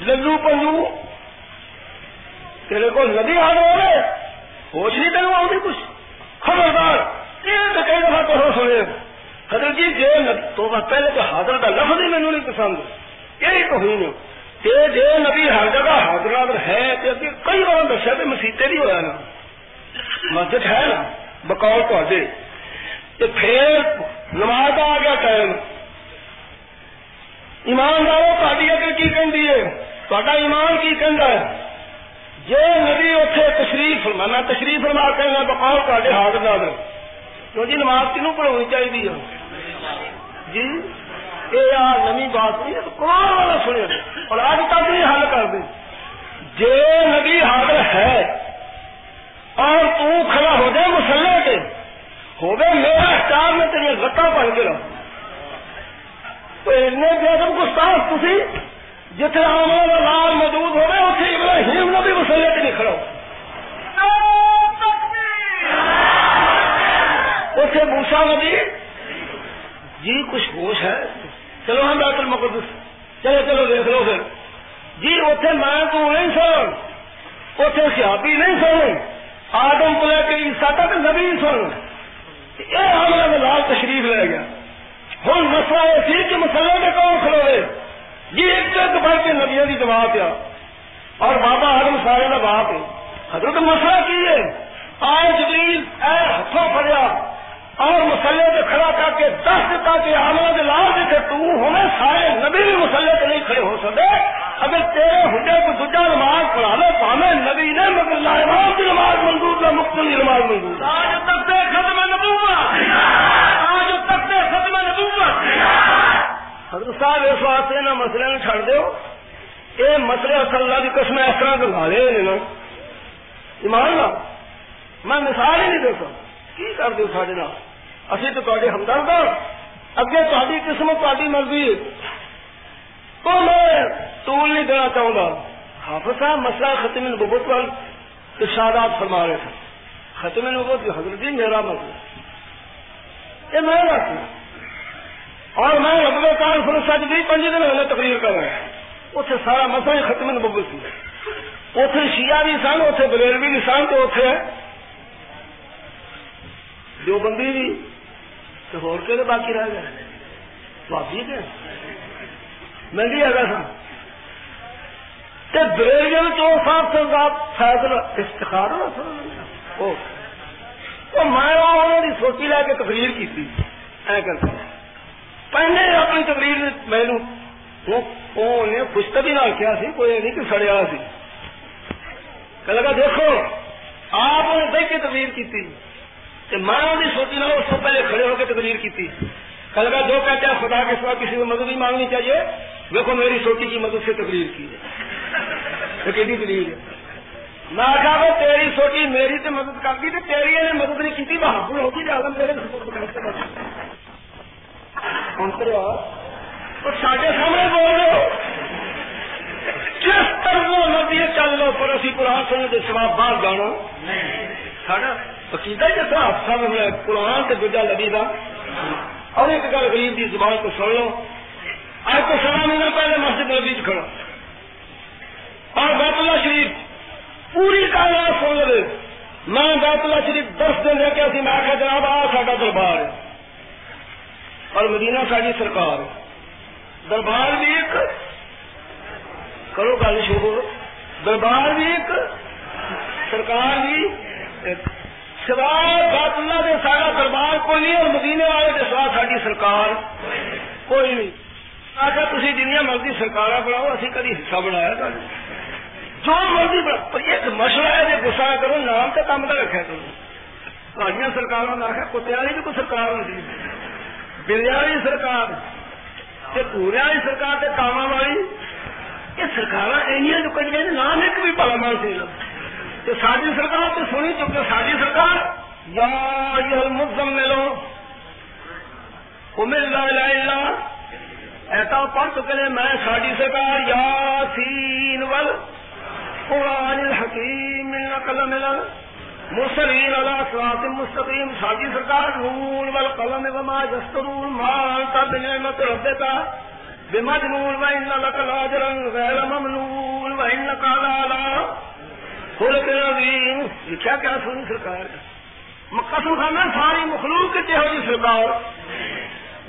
للو پنجو تیرے کو نبی حاضر ہو رہے۔ ہوش نہیں کروں آؤں کچھ۔ خبردار۔ یہ تو کئی دفعہ کہو سنے حضرت جی جے تو پہلے تو حاضر کا لفظ ہی مینو نہیں پسند یہی توہین کہ جے نبی ہر جگہ حاضر حاضر ہے کئی بار دسیا تو مسیطے نہیں ہوا نا مسجد ہے نا بکول تے پھر نماز آ گیا ٹائم ایمانداروں تاری اگر کی کہی ہے تا ایمان کی کہہ ہے جی نبی اتنے تشریف فرمانا، تشریف فرما کرنا بکول تے حاضر ناظر کیوں جی نماز کنوں پڑھانی چاہیے۔ جی یہ نمی بات نہیں کون والا سنے اور اج تک نہیں حل کر دے جی نبی حاضر ہے اور تو کھڑا ہو جائے مسلح کے ہو گئے میرا اسٹار میں تیرے گٹا پڑ کے رہو تو اتنے بے ادب گستاخ تھی جتنے ہمارا لال موجود ہو گئے اتنے ابراہیم نے بھی مسلح کے نہیں کھڑا اتنے موسا نبی؟ جی کچھ ہوش ہے۔ چلو ہم بیت المقدس۔ چلو چلو، دیکھ لو پھر۔ جی اتنے میں تو نہیں سن۔ اتنے سیابی نہیں سن۔ آدم کو لے کے عیسا تک نبی سن۔ یہ حملہ میں لال تشریف لے گیا۔ ہوں مسئلہ یہ سی کہ مسئلے میں کون کھلوے یہ جی، ایک ایک بڑھ کے نبیوں کی جماعت آ اور بابا آدم سارے کا باپ ہے حضرت مسئلہ کی ہے۔ آج جبریل اے ہاتھوں پڑیا اور مسلے پہ کھڑا کر کے دس دیتا کہ آمد لال دیتے تو ہمیں سارے نبی بھی مسلے پہ نہیں کھڑے ہو سکتے۔ اگر تیرے ہڈے کو دوجا نماز پڑھا لو تو ہمیں نبی نے مگر لائمام کی نماز منظور نہ مقتل کی نماز منظور۔ آج تک سے ختم نبوت۔ آج تک سے ختم نبوت۔ حضرت صاحب اس واسطے نہ مسئلے نہ چھڑ دو یہ مسئلے اصل اللہ کی قسم اس طرح دکھا لے نا۔ ایمان لا میں مثال ہی نہیں دے سکتا۔ کی کر دو سارے نال؟ اسی تو تے ہمدرد ہاں اگے تاری قسمت تاری مرضی تو میں طول نہیں دینا چاہوں گا حافظ صاحب مسئلہ ختم نبوت وال ارشادات فرما رہے تھے ختم نبوت کی حضرت جی میرا مسئلہ یہ میں رکھنا اور میں ربے کار فرسد بھی پنج دن ہونے تقریر کر رہا ہوں اتنے سارا مسئلہ ہی ختم نبوت سی اتنے شیعہ بھی سن اتنے بریلوی بھی سن تو اتنے جو بندی بھی تو ہو کے باقی رہ گئے۔ بھابی کے میں بھی آگا سا بریلین تو صاحب سے فیصلہ استخار تو میں انہوں نے سوچی لے کے تقریر کی تھی۔ اے کر پہلے اپنی تقریر مینو خوشتبی نال کیا سی، کوئی نہیں کہ سڑیا سی۔ کہ لگا، دیکھو، آپ نے دیکھ کے تقریر کی تھی۔ میں انہیں سوچی نہ اس سے پہلے کھڑے ہو کے تقریر کی تھی کل کا جو کہتے ہیں خدا کے سوا کسی کو مدد نہیں مانگنی چاہیے، دیکھو میری سوٹی کی مدد سے تقریر کی ہے۔ تقریر ہے۔ میں آخا وہ تیری سوٹی میری تو مدد کر دی تیری نے مدد نہیں کی بہادر ہوگی جاگم میرے تو سارے سامنے بول رہے ہو۔ کس طرح مرضی چل لو پر اسی قرآن سننے کے سوا باہر جانا عقیدہ جیسا حادثہ میں قرآن سے دوجا لگی گا اور ایک گل غریب کی زبان کو سن لو۔ آج کو سوا مہینہ پہلے مسجد نبی کھڑا۔ اور بیت اللہ شریف پوری کائنات سن لے میں بیت اللہ شریف دس دن رہ کے اسی میں آخر جناب، آ ساڈا دربار ہے۔ اور مدینہ ساری سرکار دربار بھی ایک۔ کرو گل شروع۔ دربار بھی ایک۔ سرکار بھی ایک۔ سوائے بات اللہ کے سارا دربار کوئی نہیں اور مدینے والے کے سوا ساری سرکار۔ کوئی نہیں۔ آخر تھی جنیا مرضی سرکار بناؤ، اسی کدی حصہ بنایا کر جو مرضی پر ایک مشورہ ہے جی گسا کرو، نام تو کام کا رکھا کرو۔ تھوڑی سرکار نے آخر کتیا والی بھی کوئی سرکار ہوتی بلیا والی سرکار پوریا والی سرکار کاما والی، یہ سرکار ایسا جو کہیں نام ایک بھی پالا مان سی لگتا تو ساری سرکار تو سنی چکے ساری سرکار، یا یہ مزم ملو۔ امر لا الہ امید ایسا پڑھ چکے میں ساری سرکار یا سین ول قرآن الحکیم قلم ملن مسلیم اللہ سرات مستقیم۔ ساری سرکار، نون ول قلم وما جسترون مان تب نعمت ربتا بمجنون وإن لك لاجرا غير ممنون وإنك على لکھا کیا کیا سونی سرکار؟ قسم خانا ساری مخلوق کے ہو جی سرکار۔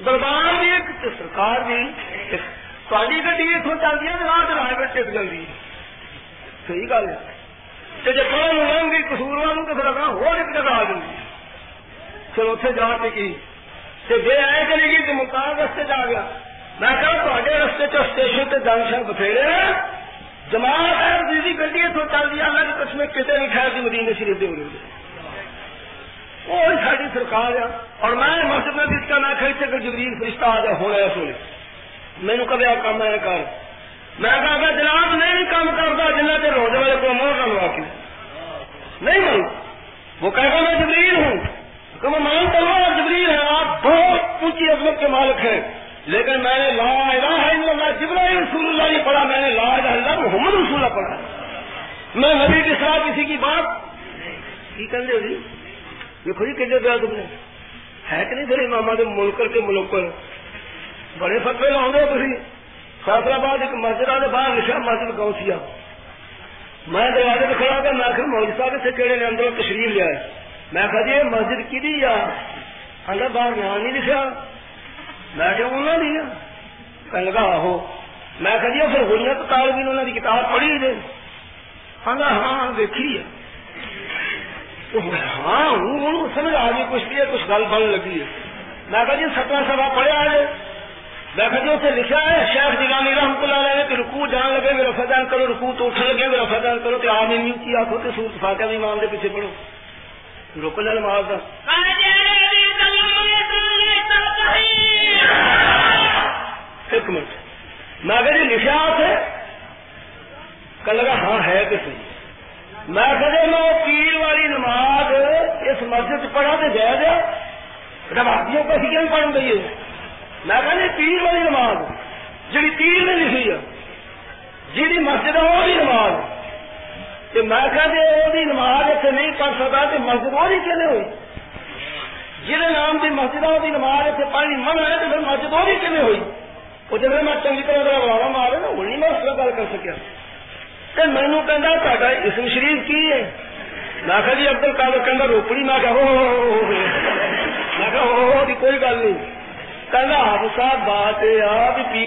دربار بھی ایک سرکار بھی۔ تاری گی اتوں چلتی ہے راہ چلائے پہ ٹک جاتی صحیح گل ہے۔ جی کون لوگ گی کسور والوں تو پھر اگلا ہو ایک جگہ آ جائے چلو اتنے جا ٹکی جی آئے چلے گی تو مکان رستے جا گیا۔ میں کہا تے رستے چ اسٹیشن سے جنکشن بتھیرے جماعت ہے دیدی گڈی اتوں چل دیا اللہ کی قسم کتنے نہیں ٹھہر دی مدینے شریف دے ہوئے وہ ساری سرکار ہے۔ اور میں مسجد میں اس کا میں کھڑی سے جبریل فرشتہ آ جائے ہونا اس ویلے مینو کبھی آپ کام ہے کر میں کہا کہ جناب نہیں کام کرتا، جنہ کے روزے والے کو مور کر لوا کے نہیں مانو وہ کہے میں جبریل ہوں۔ کہ میں مانتا ہوں، جبریل ہے، آپ بہت اونچی عظمت کے مالک ہیں۔ لیکن میں نے لا الہ الا اللہ جبرائیل رسول اللہ نہیں پڑھا، میں نے لا الہ الا اللہ محمد رسول اللہ پڑھا۔ میں نبی کے ساتھ کسی کی بات کی کر دے جی دیکھو جی کتنے دیا تم نے۔ ہے کہ نہیں پھر امام کے ملک کے ملک پر؟ بڑے فتوے لاؤ گے تھی فیصلہ باد ایک مسجد آدھے باہر لکھا مسجد گاؤں سیا میں دروازے پہ کھڑا کر میں آخر مولوی صاحب سے کہڑے نے اندر تشریف لیا میں کہا جی مسجد کی دی یا اندر باہر نام نہیں لکھا میں کہ انہوں نے کہنے لگا آہو. میں کہا جی پھر ہوئی تو کال بھی انہوں نے کتاب پڑھی دے جی. آندا ہاں, جی، ہاں،, ہاں دیکھی ہے۔ ہاں ہوں سمجھ آ گئی، کچھ بھی کچھ گل بن لگی ہے۔ میں کہا جی ستواں سوا پڑھیا ہے میں کہا جی اسے لکھا ہے، شیخ جگانی رحمت اللہ علیہ کہ رکوع جان لگے میرا فدان کرو، رکوع تو اٹھنے لگے میرا فدان کرو تو آپ نہیں کی آخو تو سورت فاتحہ بھی امام دے پیچھے پڑھو۔ رک جا نماز دا۔ ایک منٹ۔ میں کہا جی لکھا اسے کہ لگا ہاں ہے کہ صحیح میں کہا جی میں پیر والی نماز اس مسجد پڑھا تو جائے دیا روابیوں کو ہی پڑھ گئی ہے؟ میں کہا جی پیر والی نماز جی پیر نے لکھی ہے جی مسجد ہے وہ نماز۔ میں کہا جی وہ نماز اتنے نہیں پڑھ سکتا تو مسجد وہ نہیں کہنے ہوئی؟ جہاں نام کی مسجد ہے وہ نماز اتنے پڑھنی من ہے تو پھر مسجد وہ نہیں کہنے ہوئی وہ جب میں چنگی طرح کا بڑھاوا مارے نا وہ نہیں میں اس گل کر سکیا تو مینو کہ اسم شریف کی ہے میں کہا جی ابدل کالر کہ روپڑی میں کہا میں کہا کوئی گل نہیں کہ آپ صاحب بات یہ ہے